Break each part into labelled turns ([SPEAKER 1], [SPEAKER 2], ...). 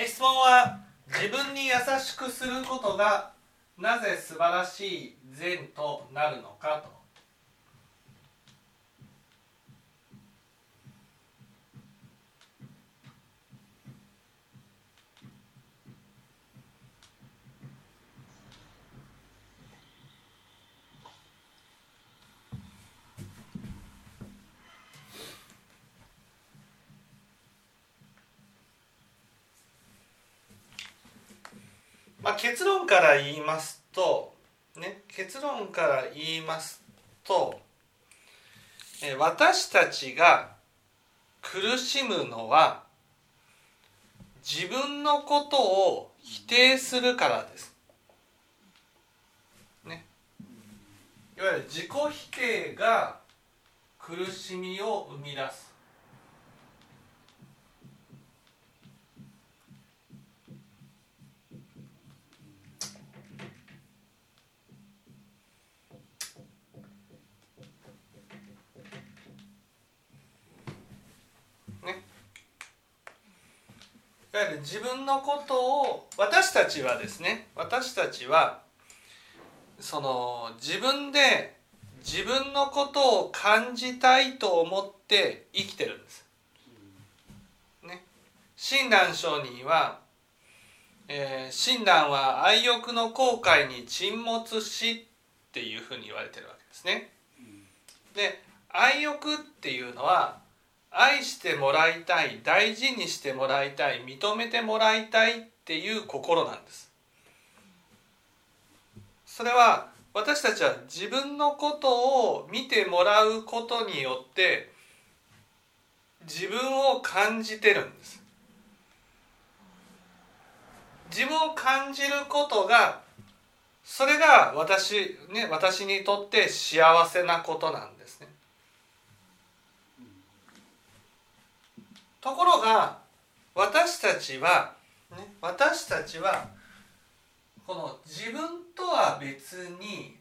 [SPEAKER 1] え質問は自分に優しくすることがなぜ素晴らしい善となるのかとまあ、結論から言いますと、ね、結論から言いますとえ私たちが苦しむのは自分のことを否定するからです。ね、いわゆる自己否定が苦しみを生み出す。自分のことを私たちはですね私たちはその自分で自分のことを感じたいと思って生きてるんです。ね、親鸞上人は、えー、親鸞は愛欲の後悔に沈没しっていうふうに言われてるわけですね。で愛欲っていうのは愛してもらいたい大事にしてもらいたい認めてもらいたいっていう心なんです。それは私たちは自分のことを見てもらうことによって自分を感じてるんです。自分を感じることがそれが私ね私にとって幸せなことなんですねところが私たちは、ね、私たちはこの自分とは別に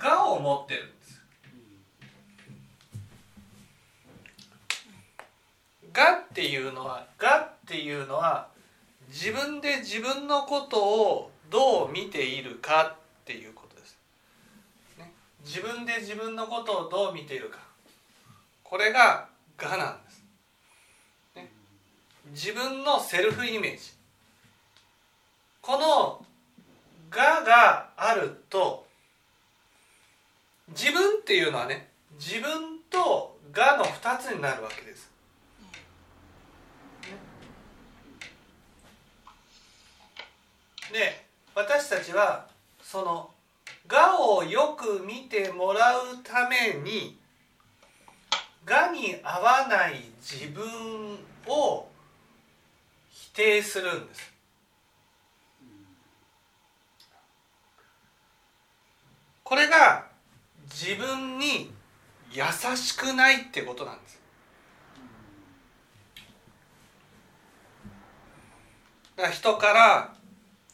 [SPEAKER 1] 我を持ってるんです。我っていうのは我っていうのは自分で自分のことをどう見ているかっていうこと自分で自分のことをどう見ているか。これが我なんです、ね、自分のセルフイメージ。この我があると自分っていうのはね自分と我の2つになるわけです。で私たちはその我をよく見てもらうために我に合わない自分を否定するんです。これが自分に優しくないってことなんです。だから人から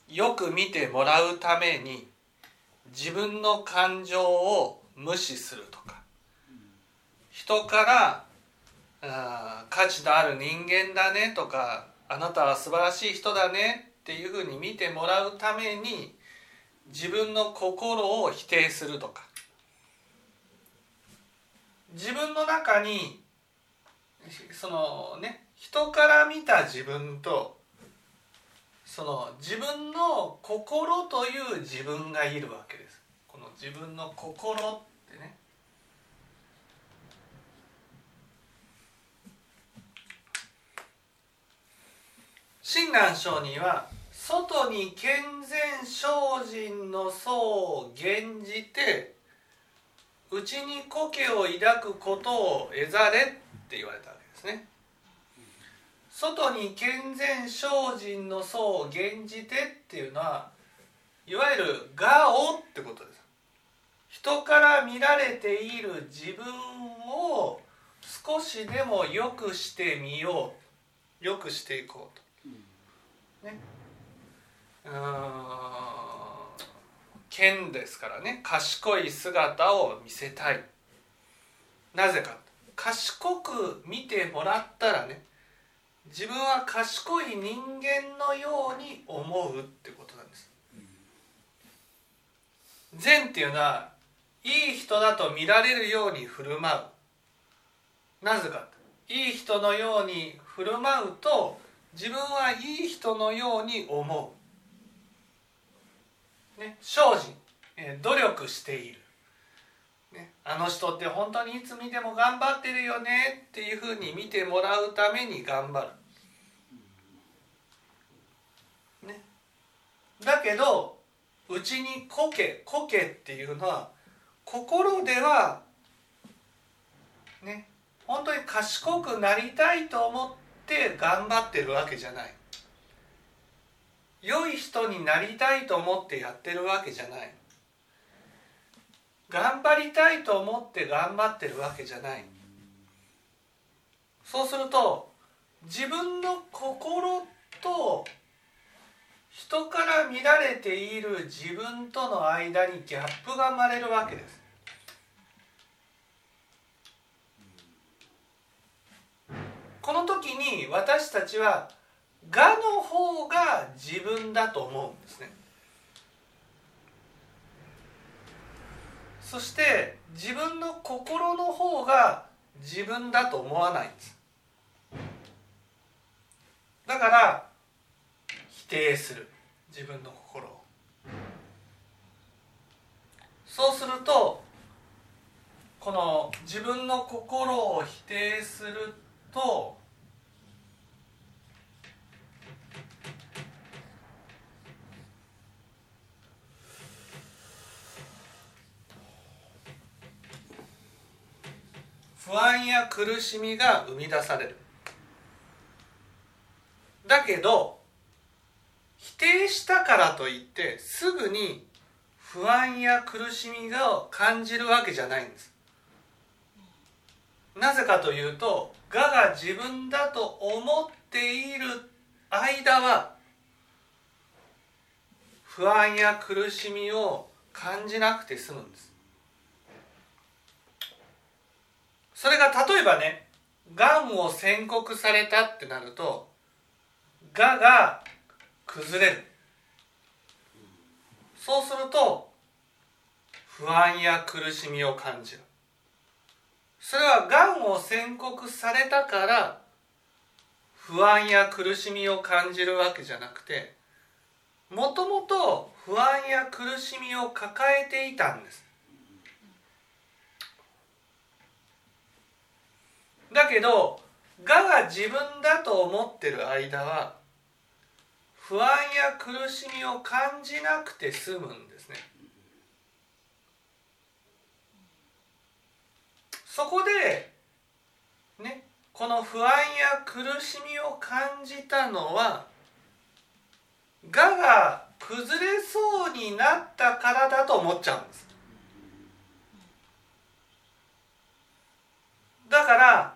[SPEAKER 1] よく見てもらうために自分の感情を無視するとか。人からあ価値のある人間だねとかあなたは素晴らしい人だねっていうふうに見てもらうために自分の心を否定するとか。自分の中にそのね人から見た自分とその自分の心という自分がいるわけです。自分の心ってね親鸞上人は外に健全精進の層を減じて内に故郷を抱くことを得ざれって言われたわけですね。外に健全精進の層を減じてっていうのはいわゆる「我を」ってことです人から見られている自分を少しでも良くしてみよう。良くしていこうと。ね。うん剣ですからね。賢い姿を見せたい。なぜか。賢く見てもらったらね自分は賢い人間のように思うってことなんです。善っていうのはいい人だと見られるように振る舞う。なぜかいい人のように振る舞うと自分はいい人のように思う、ね、精進、え努力している、ね、あの人って本当にいつ見ても頑張ってるよねっていうふうに見てもらうために頑張る、ね、だけどうちにこけこけっていうのは心ではね本当に賢くなりたいと思って頑張ってるわけじゃない。良い人になりたいと思ってやってるわけじゃない。頑張りたいと思って頑張ってるわけじゃない。そうすると自分の心と人から見られている自分との間にギャップが生まれるわけですこの時に私たちは「が」の方が自分だと思うんですね。そして自分の心の方が自分だと思わないんです。だから定する自分の心を。そうするとこの自分の心を否定すると不安や苦しみが生み出されるだけど否定したからといってすぐに不安や苦しみが感じるわけじゃないんです。なぜかというと我が自分だと思っている間は不安や苦しみを感じなくて済むんです。それが例えばねがんを宣告されたってなると我が崩れる。そうすると不安や苦しみを感じる。それはがんを宣告されたから不安や苦しみを感じるわけじゃなくてもともと不安や苦しみを抱えていたんです。だけどがが自分だと思ってる間は不安や苦しみを感じなくて済むんですね。そこでねこの不安や苦しみを感じたのはがが崩れそうになったからだと思っちゃうんです。だから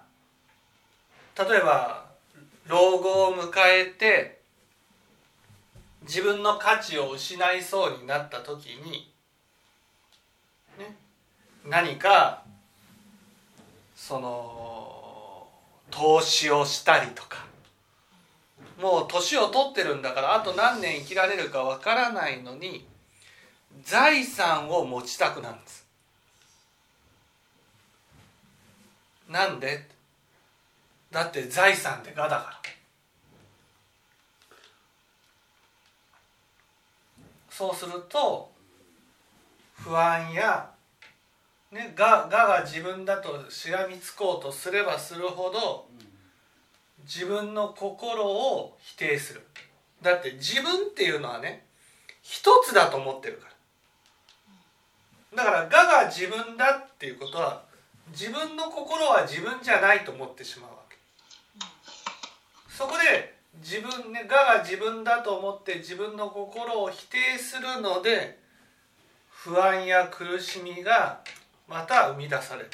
[SPEAKER 1] 例えば老後を迎えて自分の価値を失いそうになった時に、ね、何かその投資をしたりとかもう年を取ってるんだからあと何年生きられるかわからないのに財産を持ちたくなるんです。なんで？だって財産ってがだからそうすると不安やね、ががが自分だとしがみつこうとすればするほど自分の心を否定する。だって自分っていうのはね一つだと思ってるから。だからがが自分だっていうことは自分の心は自分じゃないと思ってしまうわけ。そこで自分がが自分だと思って自分の心を否定するので不安や苦しみがまた生み出される。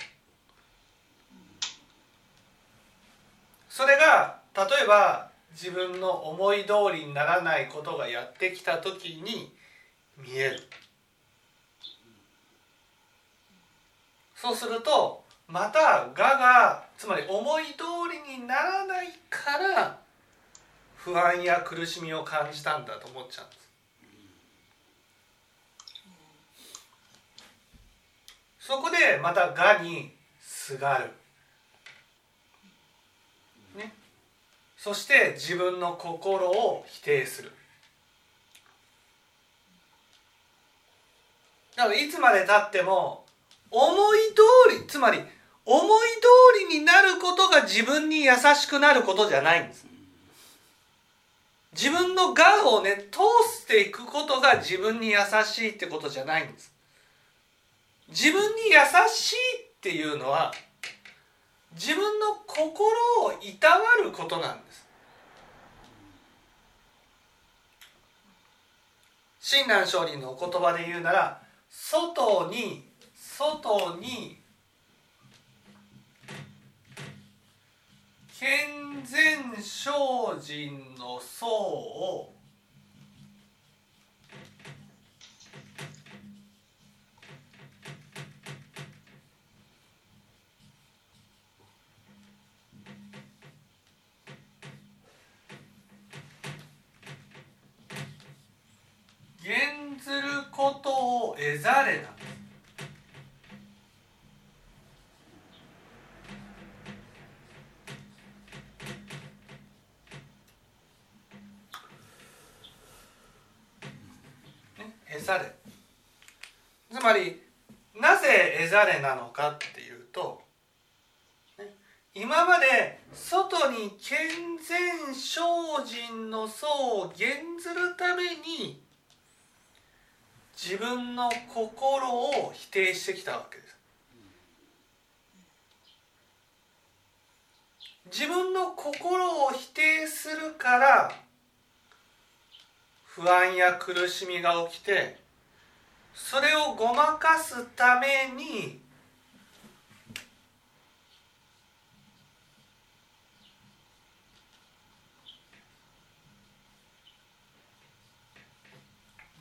[SPEAKER 1] それが例えば自分の思い通りにならないことがやってきた時に見える。そうするとまた我がつまり思い通りにならないから不安や苦しみを感じたんだと思っちゃうんです。そこでまた我にすがる。ね。そして自分の心を否定する。だからいつまでたっても思い通りつまり思い通りになることが自分に優しくなることじゃないんです。自分の我をね通していくことが自分に優しいってことじゃないんです。自分に優しいっていうのは自分の心をいたわることなんです。親鸞上人のお言葉で言うなら外に外に健全精進の僧を減ずることを得ざれな得ざれつまりなぜ得ざれなのかっていうと今まで外に健全精進の層を減ずるために自分の心を否定してきたわけです。自分の心を否定するから不安や苦しみが起きてそれをごまかすために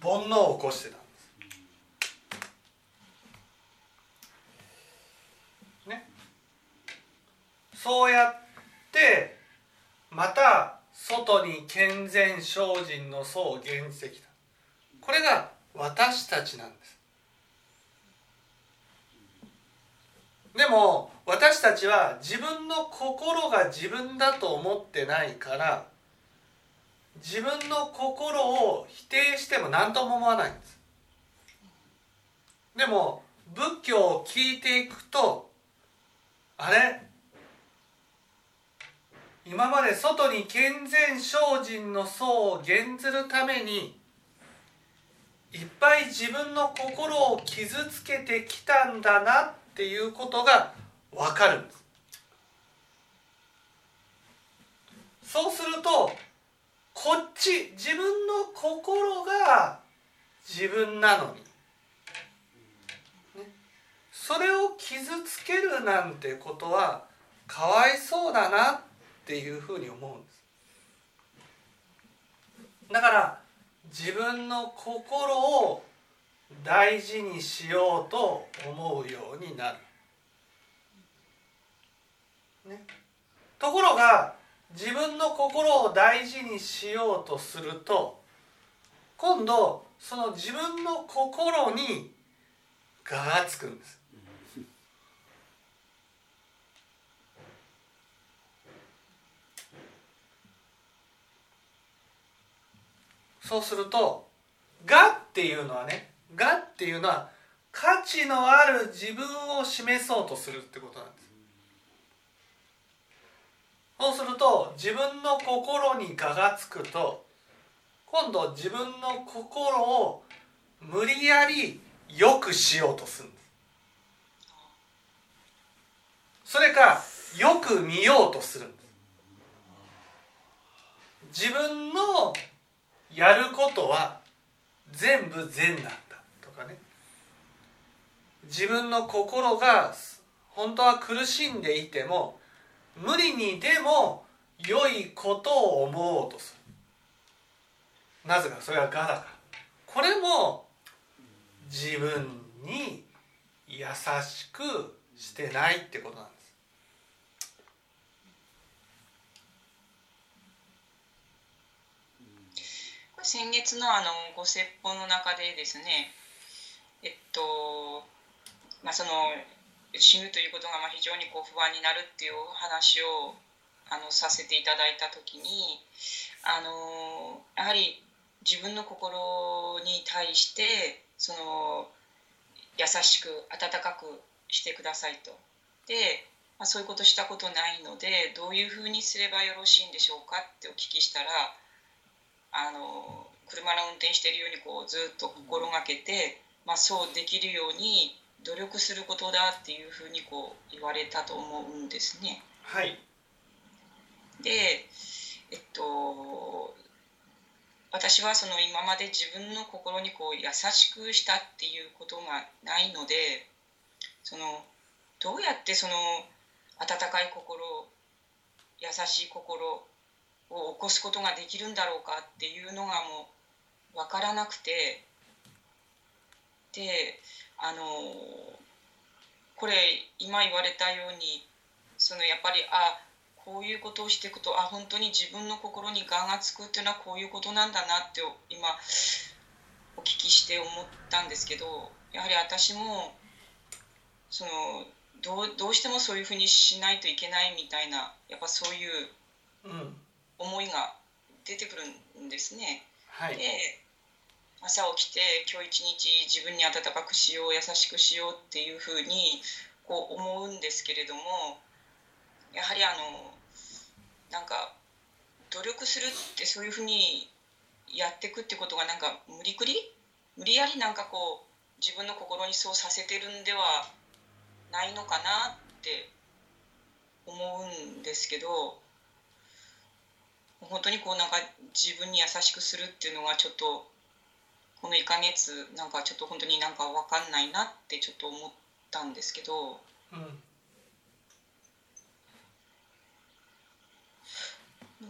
[SPEAKER 1] 煩悩を起こしてたんです。ね。そうやってまた外に健全精進の層を現じてきたこれが私たちなんです。でも私たちは自分の心が自分だと思ってないから自分の心を否定しても何とも思わないんです。でも仏教を聞いていくとあれ？今まで外に健全精進の層を減ずるためにいっぱい自分の心を傷つけてきたんだなっていうことが分かるんです。そうするとこっち自分の心が自分なのに、ね、それを傷つけるなんてことはかわいそうだなっていうふうに思うんです。だから自分の心を大事にしようと思うようになる、ね、ところが自分の心を大事にしようとすると今度その自分の心に我がつくんです。そうすると「が」っていうのはね「が」っていうのは価値のある自分を示そうとするってことなんです。そうすると自分の心に我がつくと今度自分の心を無理やり良くしようとするんです。それかよく見ようとするんです。自分のやることは全部善なんだとかね。自分の心が本当は苦しんでいても無理にでも良いことを思おうとする。なぜかそれは我だから。これも自分に優しくしてないってことなんです。
[SPEAKER 2] 先月のあのご説法の中でですねえっとまあその死ぬということがまあ非常にこう不安になるっていうお話をあのさせていただいた時にあのやはり自分の心に対してその優しく温かくしてくださいと。で、まあ、そういうことしたことないのでどういうふうにすればよろしいんでしょうかってお聞きしたらあの車の運転してるようにこうずっと心がけて、まあ、そうできるように努力することだっていうふうにこう言われたと思うんですね。
[SPEAKER 1] はい、
[SPEAKER 2] でえっと私はその今まで自分の心にこう優しくしたっていうことがないのでそのどうやってその温かい心優しい心を起こすことができるんだろうかっていうのがもう分からなくて。であのこれ今言われたようにそのやっぱりあこういうことをしていくとあ本当に自分の心に我がつくっていうのはこういうことなんだなって今お聞きして思ったんですけどやはり私もそのどうどうしてもそういうふうにしないといけないみたいなやっぱそういうが出てくるんですね。
[SPEAKER 1] はい、
[SPEAKER 2] で朝起きて今日一日自分に温かくしよう優しくしようっていうふうにこう思うんですけれどもやはりあのなんか努力するってそういうふうにやっていくってことがなんか無理くり？無理やりなんかこう自分の心にそうさせてるんではないのかなって思うんですけど本当にこうなんか自分に優しくするっていうのがちょっとこの1ヶ月なんかちょっと本当になんか分かんないなってちょっと思ったんですけど。
[SPEAKER 1] うん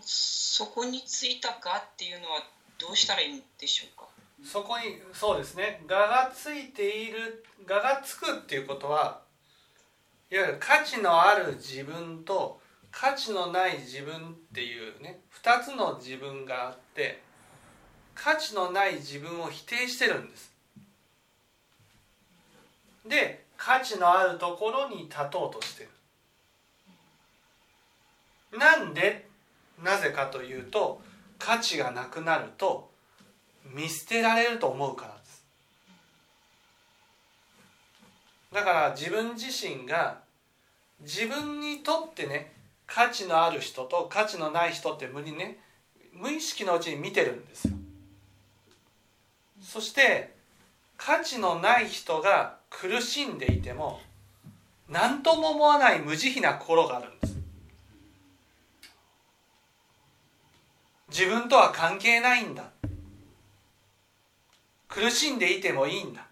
[SPEAKER 2] そこについたがっていうのはどうしたらいいんでしょうか？
[SPEAKER 1] そこにそうですね我がついている我がつくっていうことはいわゆる価値のある自分と価値のない自分っていうね2つの自分があって価値のない自分を否定してるんです。で価値のあるところに立とうとしてる。なんでなぜかというと価値がなくなると見捨てられると思うからです。だから自分自身が自分にとってね価値のある人と価値のない人って無理ね。無意識のうちに見てるんですよ。そして価値のない人が苦しんでいても何とも思わない無慈悲な心があるんです。自分とは関係ないんだ。苦しんでいてもいいんだ。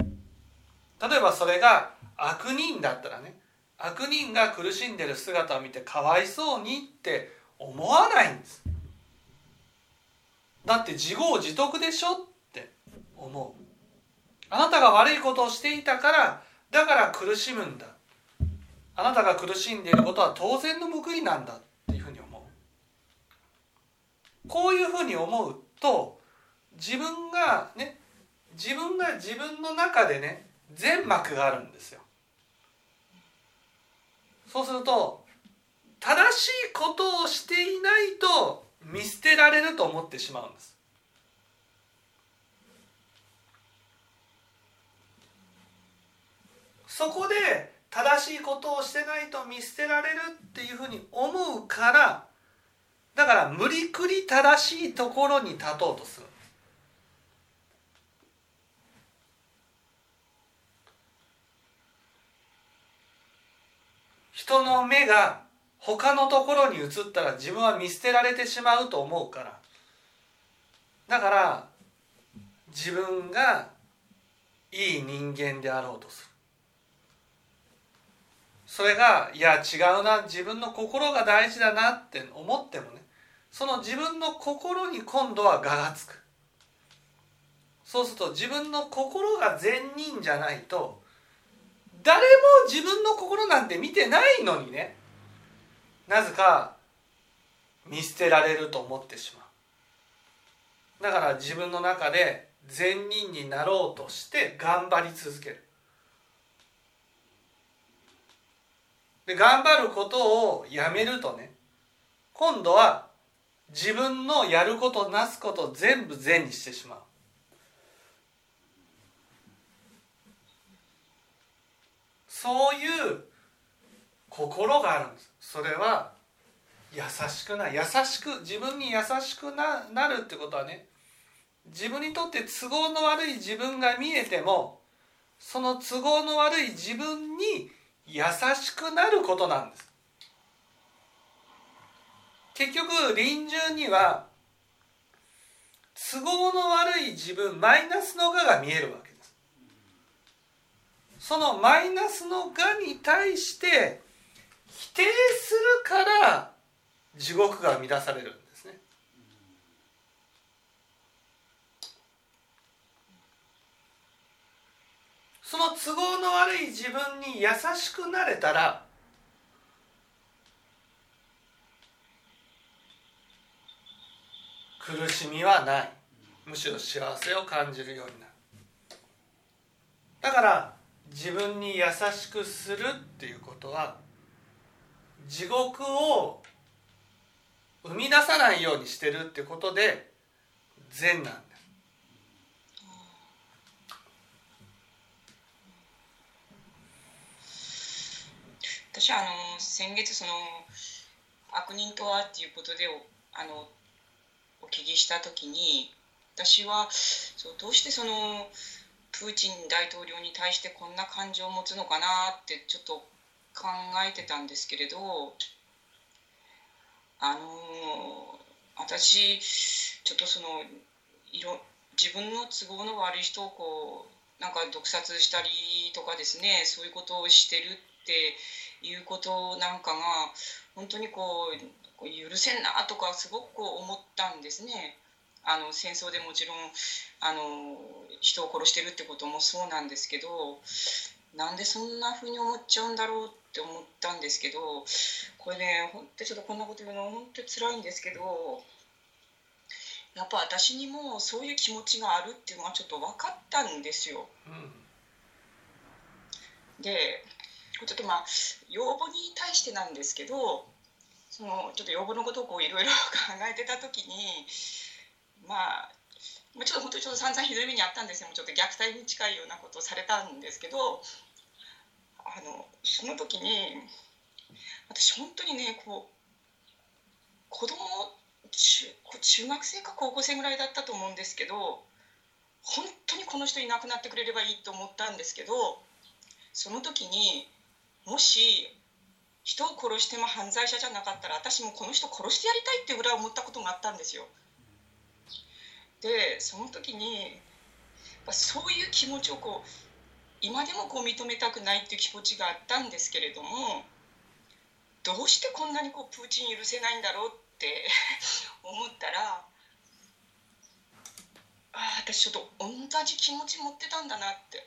[SPEAKER 1] 例えばそれが悪人だったらね悪人が苦しんでる姿を見てかわいそうにって思わないんです。だって自業自得でしょって思う。あなたが悪いことをしていたからだから苦しむんだ。あなたが苦しんでいることは当然の報いなんだっていうふうに思う。こういうふうに思うと自分がね自分が自分の中でね全膜があるんですよ。そうすると正しいことをしていないと見捨てられると思ってしまうんです。そこで正しいことをしてないと見捨てられるっていうふうに思うからだから無理くり正しいところに立とうとする人の目が他のところに移ったら自分は見捨てられてしまうと思うから。だから自分がいい人間であろうとする。それがいや違うな自分の心が大事だなって思ってもねその自分の心に今度は我がつく。そうすると自分の心が善人じゃないと誰も自分の心なんて見てないのにね。なぜか見捨てられると思ってしまう。だから自分の中で善人になろうとして頑張り続ける。で頑張ることをやめるとね今度は自分のやることなすこと全部善にしてしまう。そういう心があるんです。それは優しくない優しく自分に優しくななるってことはね自分にとって都合の悪い自分が見えてもその都合の悪い自分に優しくなることなんです。結局臨終には都合の悪い自分マイナスの我が見えるわけ。そのマイナスの我に対して否定するから地獄が生み出されるんですね。その都合の悪い自分に優しくなれたら苦しみはない。むしろ幸せを感じるようになる。だから自分に優しくするっていうことは地獄を生み出さないようにしてるってことで善なんです。
[SPEAKER 2] 私はあの先月その悪人とはっていうことであのお聞きした時に私はそうどうしてそのプーチン大統領に対してこんな感情を持つのかなってちょっと考えてたんですけれどあの私ちょっとその色自分の都合の悪い人をこうなんか毒殺したりとかですねそういうことをしてるっていうことなんかが本当にこう許せんなとかすごくこう思ったんですね。あの戦争でもちろんあの人を殺してるってこともそうなんですけどなんでそんなふうに思っちゃうんだろうって思ったんですけどこれね本当ちょっとこんなこと言うの本当に辛いんですけどやっぱ私にもそういう気持ちがあるっていうのがちょっと分かったんですよ。うん、でちょっとまあ要望に対してなんですけどそのちょっと要望のことをいろいろ 考えてた時にまあちょっと本当にちょっと散々ひどい目にあったんですよちょっと虐待に近いようなことをされたんですけどあのその時に私本当にねこう子供中中学生か高校生ぐらいだったと思うんですけど本当にこの人いなくなってくれればいいと思ったんですけどその時にもし人を殺しても犯罪者じゃなかったら私もこの人殺してやりたいってぐらい思ったことがあったんですよ。でその時にそういう気持ちをこう今でもこう認めたくないっていう気持ちがあったんですけれどもどうしてこんなにこうプーチン許せないんだろうって 思ったらあ私ちょっと同じ気持ち持ってたんだなって。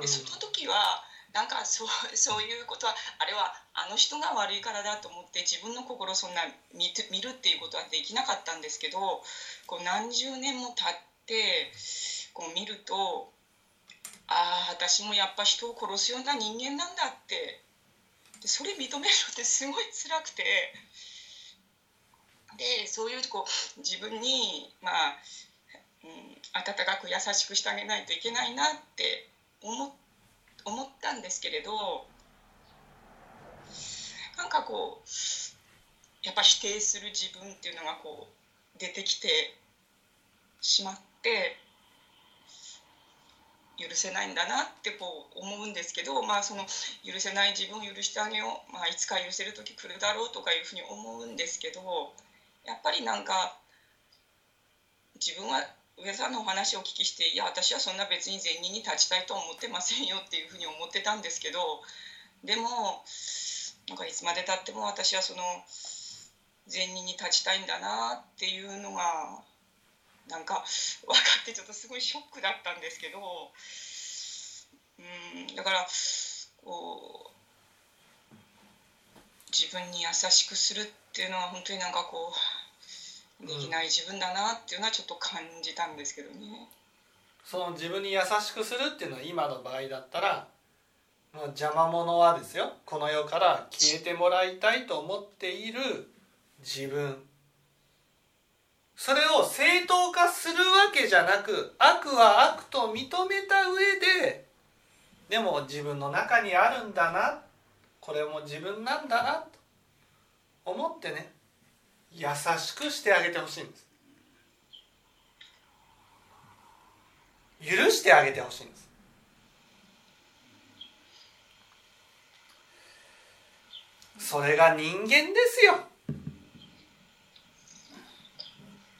[SPEAKER 2] でその時はなんかそうそういうことはあれはあの人が悪いからだと思って自分の心そんな見見るっていうことはできなかったんですけどこう何十年も経ってこう見るとああ私もやっぱ人を殺すような人間なんだってでそれ認めるのってすごい辛くてでそういうこう自分にまあ、うん、温かく優しくしてあげないといけないなって思って。思ったんですけれどなんかこうやっぱ否定する自分っていうのがこう出てきてしまって許せないんだなってこう思うんですけど、まあ、その許せない自分を許してあげよう、まあ、いつか許せる時来るだろうとかいうふうに思うんですけどやっぱりなんか自分は上さんのお話をお聞きしていや私はそんな別に善人に立ちたいと思ってませんよっていうふうに思ってたんですけどでもなんかいつまでたっても私はその善人に立ちたいんだなっていうのがなんか分かってちょっとすごいショックだったんですけどうんだからこう自分に優しくするっていうのは本当になんかこうできない自分だなっていうのはちょっと感じたんですけどね。
[SPEAKER 1] その自分に優しくするっていうのは今の場合だったらもう邪魔者はですよこの世から消えてもらいたいと思っている自分それを正当化するわけじゃなく悪は悪と認めた上ででも自分の中にあるんだなこれも自分なんだなと思ってね優しくしてあげてほしいんです。許してあげてほしいんです。それが人間ですよ。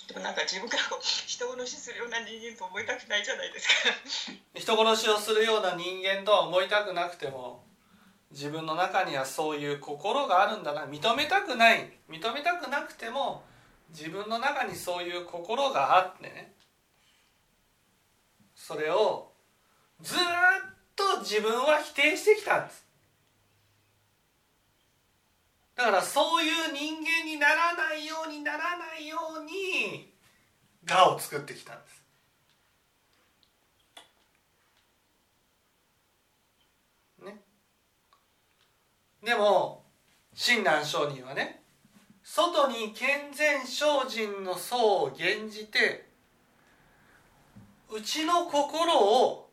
[SPEAKER 2] でもなんか自分から人殺しするような人間と思いたくないじゃないですか。
[SPEAKER 1] 人殺しをするような人間とは思いたくなくても自分の中にはそういう心があるんだな。認めたくない。認めたくなくても自分の中にそういう心があってね。それをずっと自分は否定してきたんです。だからそういう人間にならないようにならないように我を作ってきたんですねでも親鸞上人はね外に健全精進の層を減じてうちの心を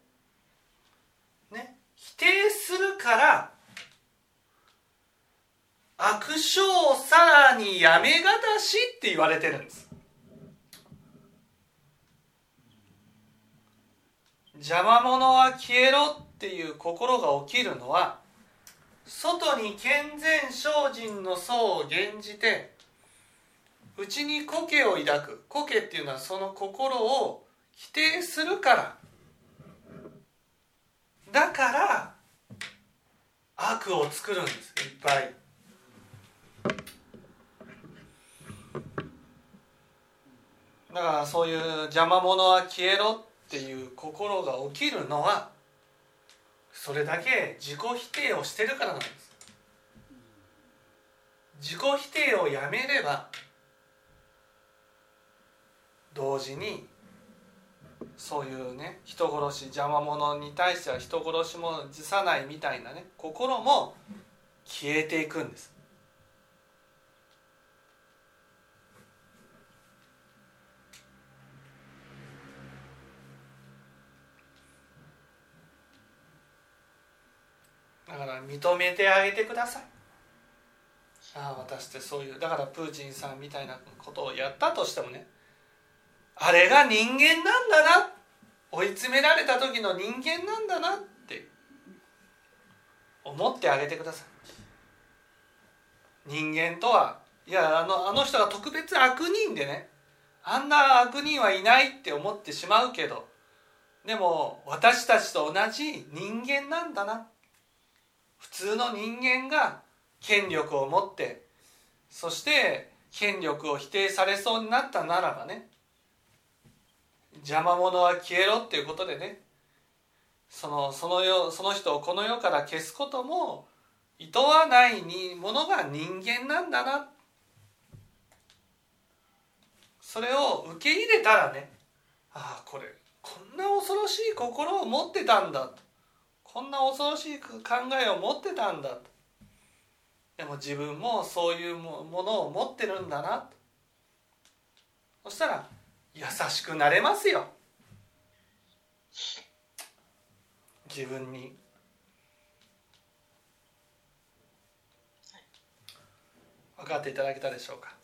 [SPEAKER 1] ね否定するから悪性をさらにやめがたしって言われてるんです。邪魔者は消えろっていう心が起きるのは外に健全精進の層を減じて内に苔を抱く。苔っていうのはその心を否定するから。だから悪を作るんです。いっぱい。だからそういう邪魔者は消えろっていう心が起きるのはそれだけ自己否定をしてるからなんです。自己否定をやめれば同時にそういうね人殺し邪魔者に対しては人殺しも辞さないみたいなね心も消えていくんです。だから認めてあげてください。ああ私ってそういうだからプーチンさんみたいなことをやったとしてもねあれが人間なんだな追い詰められた時の人間なんだなって思ってあげてください。人間とはいやあのあの人が特別悪人でねあんな悪人はいないって思ってしまうけどでも私たちと同じ人間なんだな普通の人間が権力を持ってそして権力を否定されそうになったならばね邪魔者は消えろっていうことでねそのその世その人をこの世から消すこともいとわないにものが人間なんだな。それを受け入れたらねああこれこんな恐ろしい心を持ってたんだこんな恐ろしい考えを持ってたんだでも自分もそういうものを持ってるんだなそしたら優しくなれますよ。自分に。分かっていただけたでしょうか。